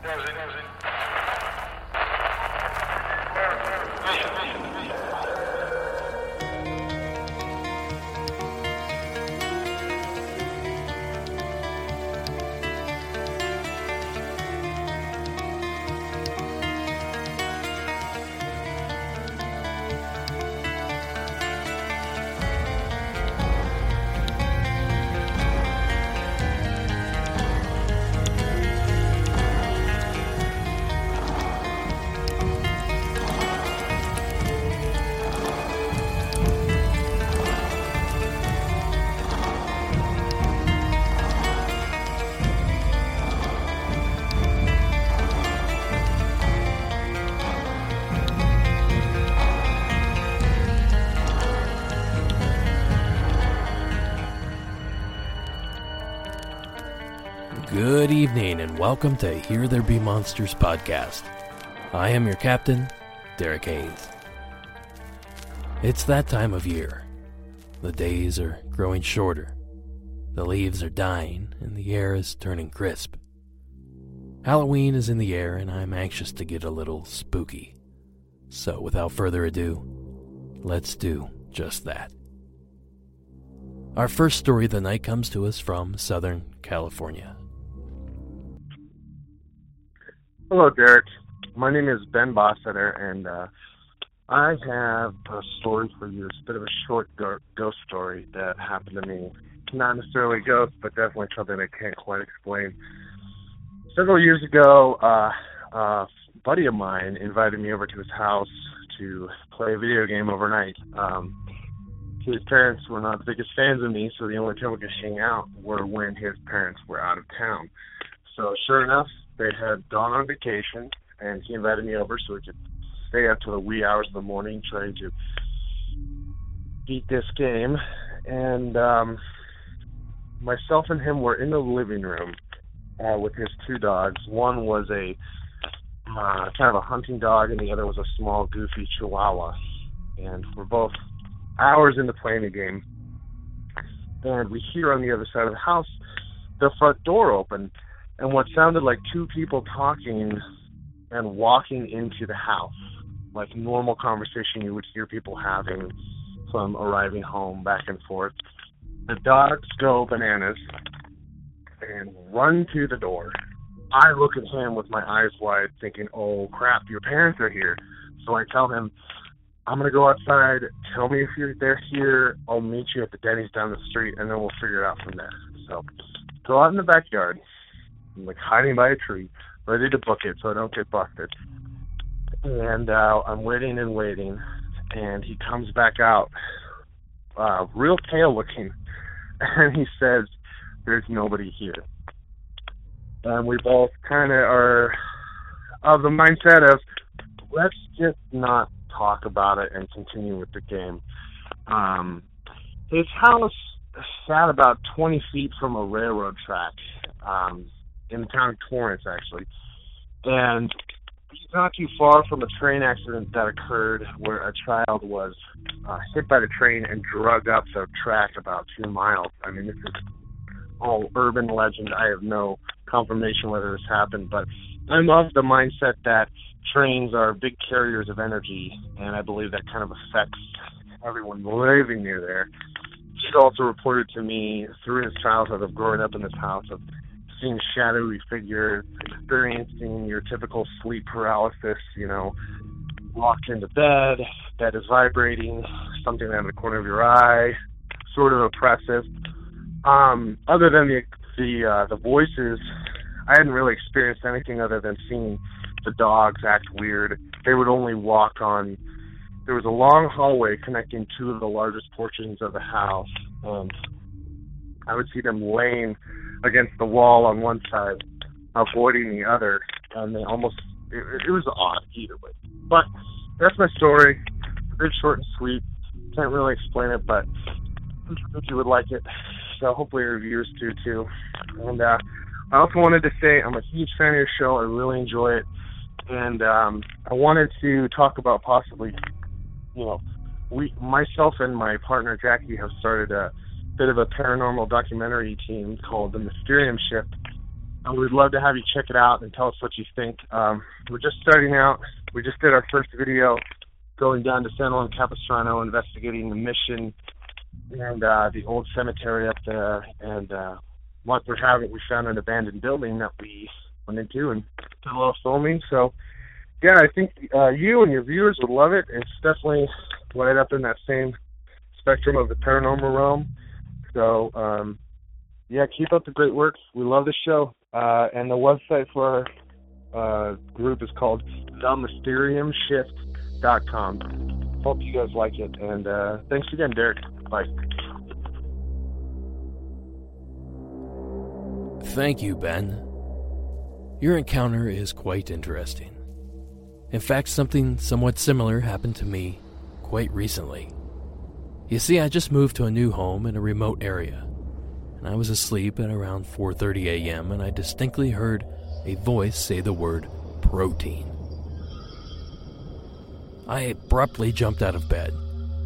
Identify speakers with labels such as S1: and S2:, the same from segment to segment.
S1: Good welcome to Here There Be Monsters podcast. I am your captain, Derek Hayes. It's that time of year. The days are growing shorter, the leaves are dying, and the air is turning crisp. Halloween is in the air, and I'm anxious to get a little spooky. So, without further ado, let's do just that. Our first story of the night comes to us from Southern California.
S2: Hello, Derek. My name is Ben Bossetter, and uh, I have a story for you. It's a bit of a short ghost story that happened to me. Not necessarily a ghost, but definitely something I can't quite explain. Several years ago, uh, a buddy of mine invited me over to his house to play a video game overnight. Um, his parents were not the biggest fans of me, so the only time we could hang out were when his parents were out of town. So sure enough, they had gone on vacation, and he invited me over so we could stay up till the wee hours of the morning trying to beat this game. And um, myself and him were in the living room uh, with his two dogs. One was a uh, kind of a hunting dog, and the other was a small, goofy Chihuahua. And we're both hours into playing the game, and we hear on the other side of the house the front door open and what sounded like two people talking and walking into the house, like normal conversation you would hear people having from arriving home back and forth. The dogs go bananas and run to the door. I look at him with my eyes wide, thinking, "Oh crap, your parents are here." So I tell him, "I'm gonna go outside. Tell me if you're they're here. I'll meet you at the Denny's down the street, and then we'll figure it out from there." So go out in the backyard. I'm like hiding by a tree, ready to book it so I don't get busted. And uh, I'm waiting and waiting, and he comes back out, uh, real pale looking, and he says, "There's nobody here." And we both kind of are of the mindset of, let's just not talk about it and continue with the game. Um, his house sat about 20 feet from a railroad track. Um, in the town of Torrance, actually. And he's not too far from a train accident that occurred where a child was uh, hit by the train and drugged up the track about two miles. I mean, this is all urban legend. I have no confirmation whether this happened, but I'm of the mindset that trains are big carriers of energy, and I believe that kind of affects everyone living near there. He's also reported to me through his childhood of growing up in this house of seeing shadowy figures, experiencing your typical sleep paralysis, you know, locked into bed, bed is vibrating, something out of the corner of your eye, sort of oppressive. Um, other than the the uh, the voices, I hadn't really experienced anything other than seeing the dogs act weird. They would only walk on. There was a long hallway connecting two of the largest portions of the house, and I would see them laying against the wall on one side, avoiding the other, and they almost it, it was odd either way. But that's my story. Very short and sweet. Can't really explain it, but I you would like it. So hopefully your viewers do too. And uh, I also wanted to say I'm a huge fan of your show. I really enjoy it, and um, I wanted to talk about possibly, you know, we myself and my partner Jackie have started a bit of a paranormal documentary team called the Mysterium Ship, and we'd love to have you check it out and tell us what you think. Um, we're just starting out. We just did our first video going down to San Juan Capistrano, investigating the mission and uh, the old cemetery up there. And uh, once we have it, we found an abandoned building that we went into and did a little filming. So, yeah, I think uh, you and your viewers would love it. It's definitely right up in that same spectrum of the paranormal realm. So, um, yeah, keep up the great work. We love the show. Uh, and the website for our uh, group is called themysteriumshift.com. Hope you guys like it. And uh, thanks again, Derek. Bye.
S1: Thank you, Ben. Your encounter is quite interesting. In fact, something somewhat similar happened to me quite recently. You see, I just moved to a new home in a remote area, and I was asleep at around 4:30 a.m. and I distinctly heard a voice say the word protein. I abruptly jumped out of bed.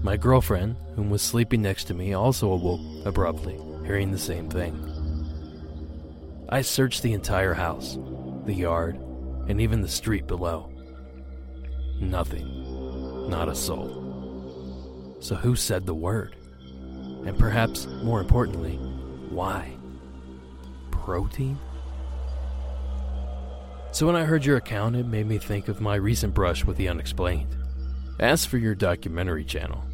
S1: My girlfriend, whom was sleeping next to me, also awoke abruptly, hearing the same thing. I searched the entire house, the yard, and even the street below. Nothing. Not a soul. So, who said the word? And perhaps more importantly, why? Protein? So, when I heard your account, it made me think of my recent brush with the unexplained. As for your documentary channel,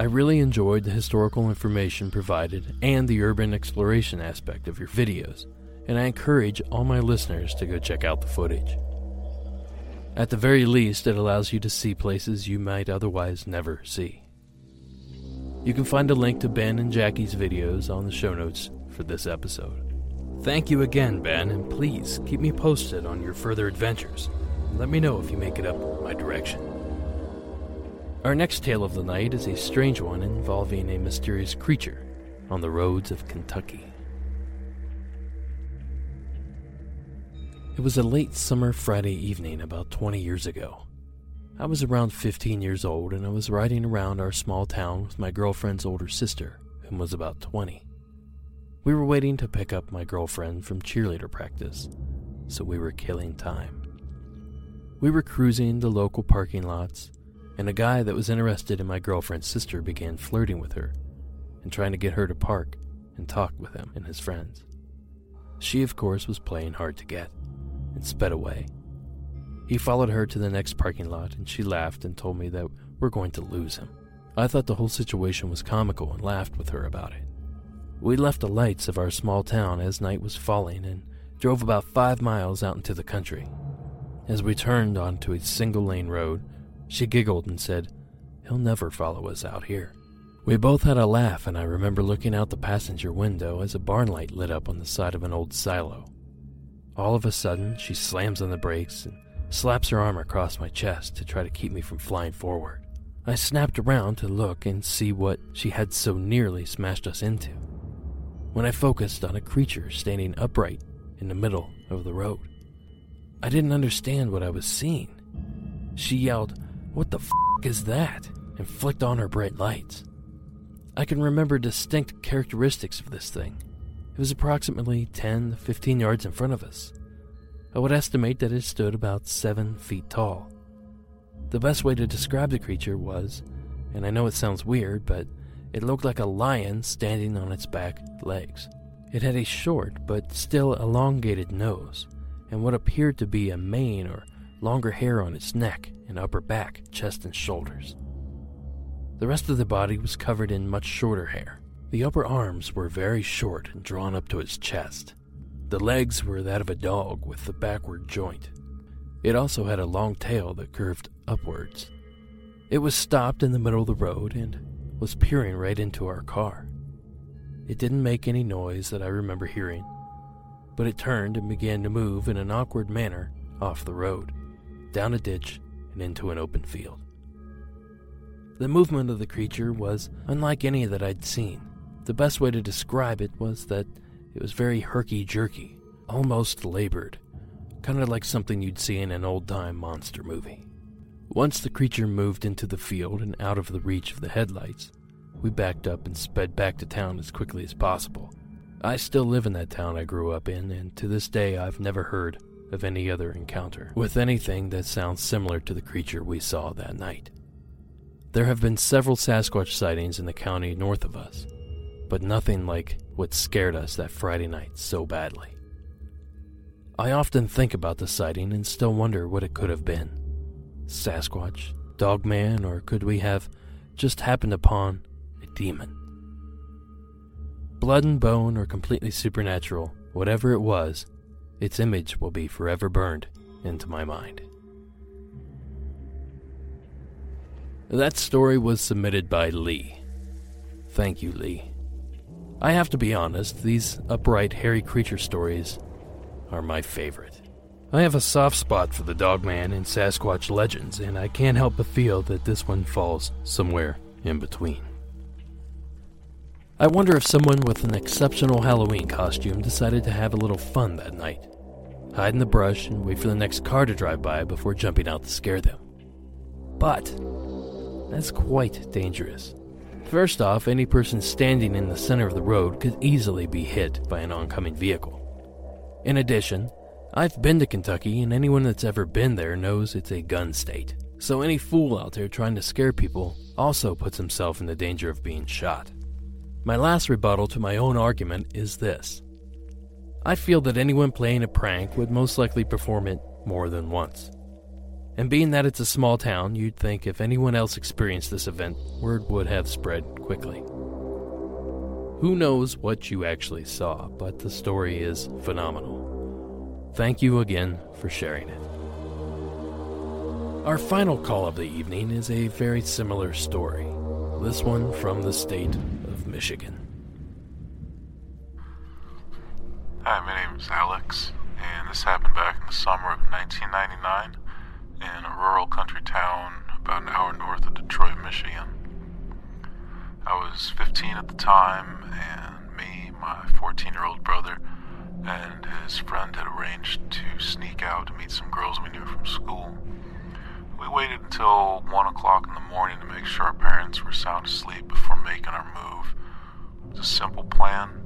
S1: I really enjoyed the historical information provided and the urban exploration aspect of your videos, and I encourage all my listeners to go check out the footage. At the very least, it allows you to see places you might otherwise never see. You can find a link to Ben and Jackie's videos on the show notes for this episode. Thank you again, Ben, and please keep me posted on your further adventures. Let me know if you make it up my direction. Our next tale of the night is a strange one involving a mysterious creature on the roads of Kentucky. It was a late summer Friday evening about 20 years ago. I was around 15 years old and I was riding around our small town with my girlfriend's older sister, whom was about 20. We were waiting to pick up my girlfriend from cheerleader practice, so we were killing time. We were cruising the local parking lots, and a guy that was interested in my girlfriend's sister began flirting with her and trying to get her to park and talk with him and his friends. She, of course, was playing hard to get and sped away. He followed her to the next parking lot, and she laughed and told me that we're going to lose him. I thought the whole situation was comical and laughed with her about it. We left the lights of our small town as night was falling and drove about five miles out into the country. As we turned onto a single lane road, she giggled and said, He'll never follow us out here. We both had a laugh, and I remember looking out the passenger window as a barn light lit up on the side of an old silo. All of a sudden, she slams on the brakes and slaps her arm across my chest to try to keep me from flying forward. I snapped around to look and see what she had so nearly smashed us into. When I focused on a creature standing upright in the middle of the road, I didn't understand what I was seeing. She yelled, What the f is that? and flicked on her bright lights. I can remember distinct characteristics of this thing. It was approximately 10 to 15 yards in front of us. I would estimate that it stood about 7 feet tall. The best way to describe the creature was, and I know it sounds weird, but it looked like a lion standing on its back legs. It had a short but still elongated nose, and what appeared to be a mane or longer hair on its neck and upper back, chest, and shoulders. The rest of the body was covered in much shorter hair. The upper arms were very short and drawn up to its chest. The legs were that of a dog with the backward joint. It also had a long tail that curved upwards. It was stopped in the middle of the road and was peering right into our car. It didn't make any noise that I remember hearing, but it turned and began to move in an awkward manner off the road, down a ditch, and into an open field. The movement of the creature was unlike any that I'd seen. The best way to describe it was that it was very herky jerky, almost labored, kind of like something you'd see in an old time monster movie. Once the creature moved into the field and out of the reach of the headlights, we backed up and sped back to town as quickly as possible. I still live in that town I grew up in, and to this day I've never heard of any other encounter with anything that sounds similar to the creature we saw that night. There have been several Sasquatch sightings in the county north of us, but nothing like what scared us that Friday night so badly. I often think about the sighting and still wonder what it could have been Sasquatch, Dogman, or could we have just happened upon a demon? Blood and bone, or completely supernatural, whatever it was, its image will be forever burned into my mind. That story was submitted by Lee. Thank you, Lee. I have to be honest, these upright, hairy creature stories are my favorite. I have a soft spot for the Dogman and Sasquatch legends, and I can't help but feel that this one falls somewhere in between. I wonder if someone with an exceptional Halloween costume decided to have a little fun that night hide in the brush, and wait for the next car to drive by before jumping out to scare them. But that's quite dangerous. First off, any person standing in the center of the road could easily be hit by an oncoming vehicle. In addition, I've been to Kentucky, and anyone that's ever been there knows it's a gun state. So any fool out there trying to scare people also puts himself in the danger of being shot. My last rebuttal to my own argument is this I feel that anyone playing a prank would most likely perform it more than once. And being that it's a small town, you'd think if anyone else experienced this event, word would have spread quickly. Who knows what you actually saw, but the story is phenomenal. Thank you again for sharing it. Our final call of the evening is a very similar story, this one from the state of Michigan.
S3: Hi, my name is Alex, and this happened back in the summer of 1999 in a rural country town about an hour north of Detroit, Michigan. I was 15 at the time, and me, my 14 year old brother, and his friend had arranged to sneak out to meet some girls we knew from school. We waited until 1 o'clock in the morning to make sure our parents were sound asleep before making our move. It was a simple plan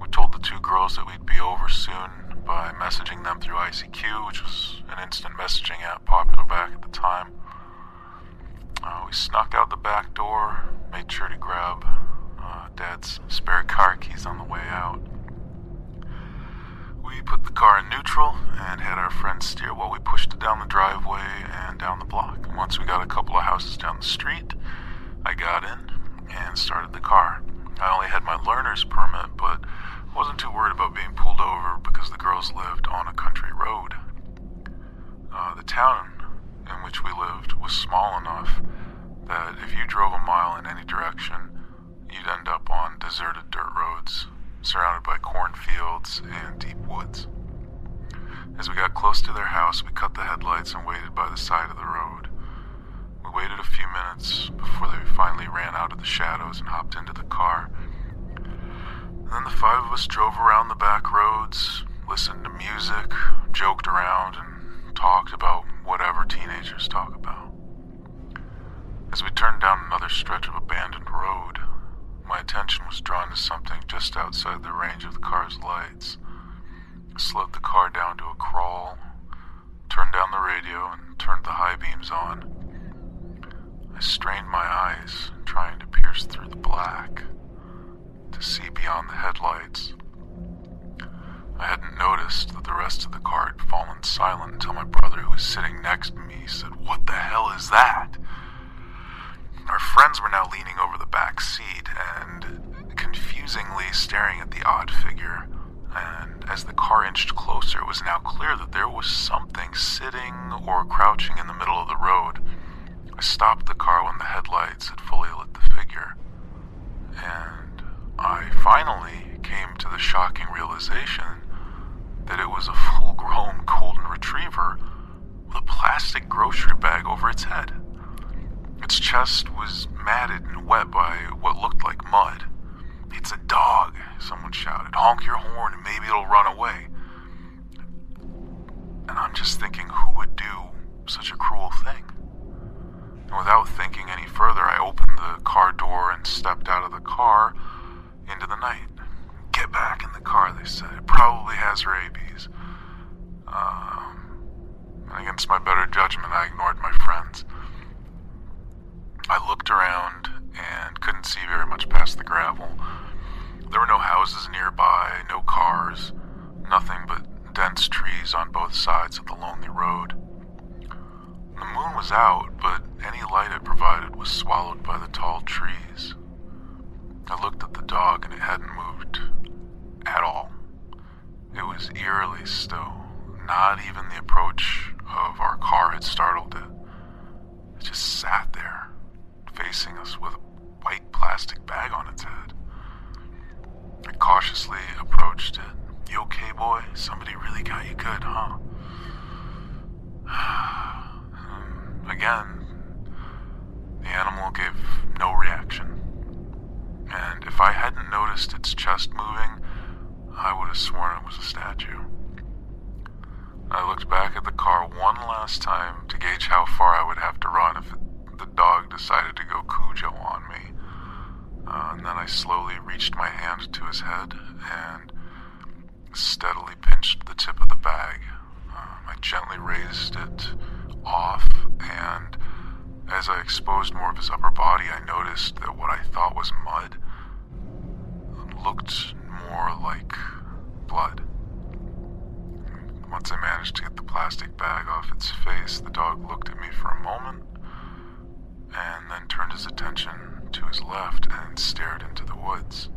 S3: we told the two girls that we'd be over soon by messaging them through ICQ, which was an instant messaging app popular back at the time. Uh, we snuck out the back door, made sure to grab uh, Dad's spare car keys on the way out. We put the car in neutral and had our friend steer while we pushed it down the driveway and down the block. Once we got a couple of houses down the street, I got in and started the car. I only had my learner's permit, but wasn't too worried about being pulled over because the girls lived on a country road. Uh, the town in which we lived was small enough that if you drove a mile in any direction, you'd end up on deserted dirt roads, surrounded by cornfields and deep woods. As we got close to their house, we cut the headlights and waited by the side of the road. We waited a few minutes before they finally ran out of the shadows and hopped into the car. Then the five of us drove around the back roads, listened to music, joked around, and talked about whatever teenagers talk about. As we turned down another stretch of abandoned road, my attention was drawn to something just outside the range of the car's lights. I slowed the car down to a crawl, turned down the radio, and turned the high beams on. I strained my eyes, trying to pierce through the black to see beyond the headlights. Noticed that the rest of the car had fallen silent until my brother, who was sitting next to me, said, What the hell is that? Our friends were now leaning over the back seat and confusingly staring at the odd figure. And as the car inched closer, it was now clear that there was something sitting or crouching in the middle of the road. I stopped the car when the headlights had fully lit the figure. And I finally came to the shocking realization that it was a full grown golden retriever with a plastic grocery bag over its head. Its chest was matted and wet by what looked like mud. It's a dog, someone shouted. Honk your horn and maybe it'll run away. And I'm just thinking, who would do such a cruel thing? And without thinking any further, I opened the car door and stepped out of the car into the night. Back in the car, they said. It probably has rabies. Um, against my better judgment, I ignored my friends. I looked around and couldn't see very much past the gravel. There were no houses nearby, no cars, nothing but dense trees on both sides of the lonely road. The moon was out, but any light it provided was swallowed by the tall trees. I looked at the dog and it hadn't moved. It was eerily still. Not even the approach of our car had startled it. It just sat there, facing us with a white plastic bag on its head. I cautiously approached it. You okay, boy? Somebody really got you good, huh? Again, the animal gave no reaction. And if I hadn't noticed its chest moving, I would have sworn it was a statue. I looked back at the car one last time to gauge how far I would have to run if the dog decided to go Cujo on me. Uh, and then I slowly reached my hand to his head and steadily pinched the tip of the bag. Uh, I gently raised it off, and as I exposed more of his upper body, I noticed that what I thought was mud looked more like blood. Once I managed to get the plastic bag off its face, the dog looked at me for a moment and then turned his attention to his left and stared into the woods.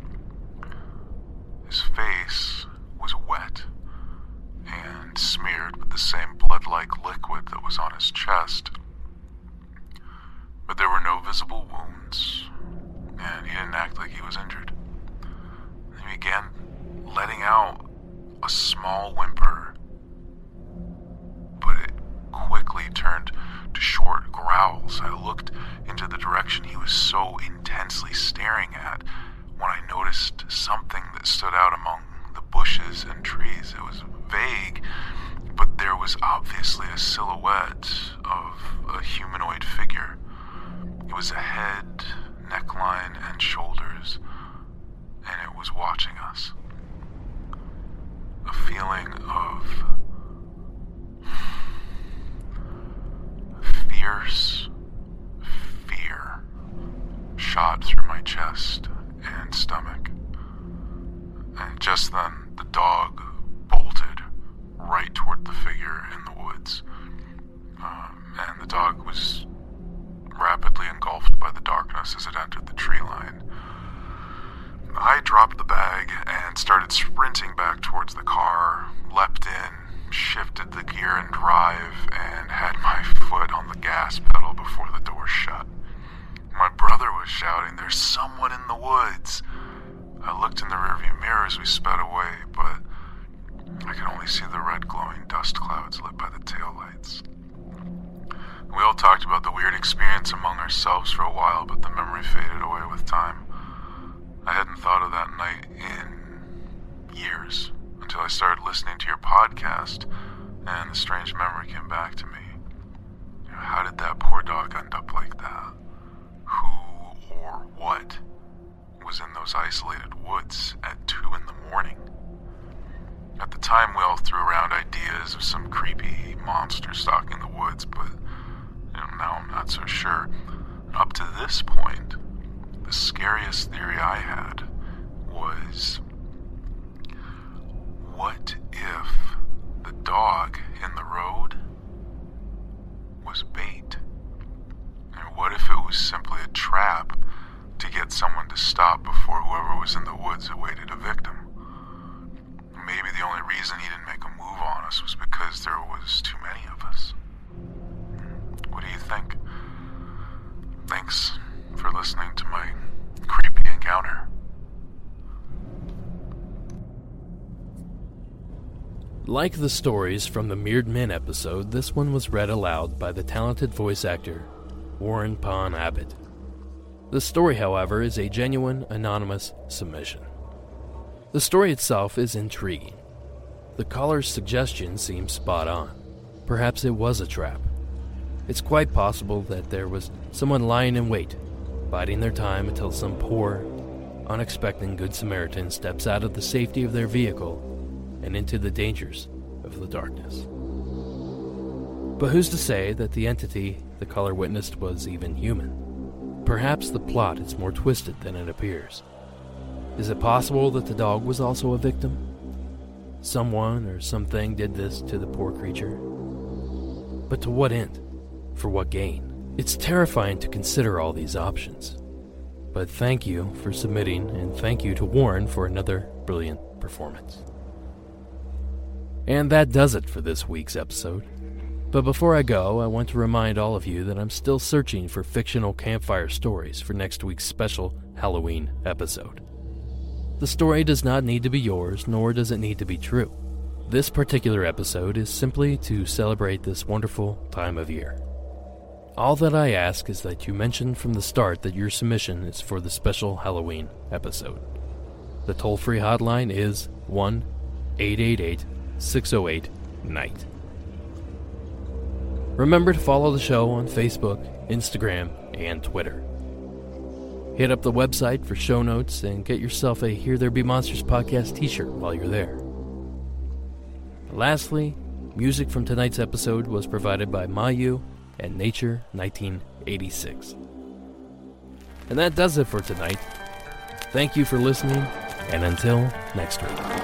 S3: His face was wet and smeared with the same blood like liquid that was on his chest. But there were no visible wounds, and he didn't act like he was injured. He began letting out a small whimper, but it quickly turned to short growls. I looked into the direction he was so intensely staring at when I noticed something that stood out among the bushes and trees. It was vague, but there was obviously a silhouette of a humanoid figure. It was a head, neckline, and and it was watching us. A feeling There's someone in the woods! I looked in the rearview mirror as we sped away, but I could only see the red glowing dust clouds lit by the taillights. We all talked about the weird experience among ourselves for a while, but the memory faded away with time. I hadn't thought of that night in years until I started listening to your podcast, and the strange memory came back woods, but you know, now I'm not so sure. Up to this point, the scariest theory I had was what if the dog in the road was bait? And what if it was simply a trap to get someone to stop before whoever was in the woods awaited a victim? Maybe the only reason he didn't make a move on us was because there was too many of us. What do you think? Thanks for listening to my creepy encounter.
S1: Like the stories from the Mirrored Men episode, this one was read aloud by the talented voice actor Warren Pond Abbott. The story, however, is a genuine, anonymous submission. The story itself is intriguing. The caller's suggestion seems spot on. Perhaps it was a trap. It's quite possible that there was someone lying in wait, biding their time until some poor, unexpected Good Samaritan steps out of the safety of their vehicle and into the dangers of the darkness. But who's to say that the entity the caller witnessed was even human? Perhaps the plot is more twisted than it appears. Is it possible that the dog was also a victim? Someone or something did this to the poor creature. But to what end? For what gain? It's terrifying to consider all these options. But thank you for submitting, and thank you to Warren for another brilliant performance. And that does it for this week's episode. But before I go, I want to remind all of you that I'm still searching for fictional campfire stories for next week's special Halloween episode. The story does not need to be yours, nor does it need to be true. This particular episode is simply to celebrate this wonderful time of year. All that I ask is that you mention from the start that your submission is for the special Halloween episode. The toll free hotline is 1 888 608 NIGHT. Remember to follow the show on Facebook, Instagram, and Twitter. Hit up the website for show notes and get yourself a Here There Be Monsters podcast t shirt while you're there. Lastly, music from tonight's episode was provided by Mayu and Nature 1986. And that does it for tonight. Thank you for listening, and until next week.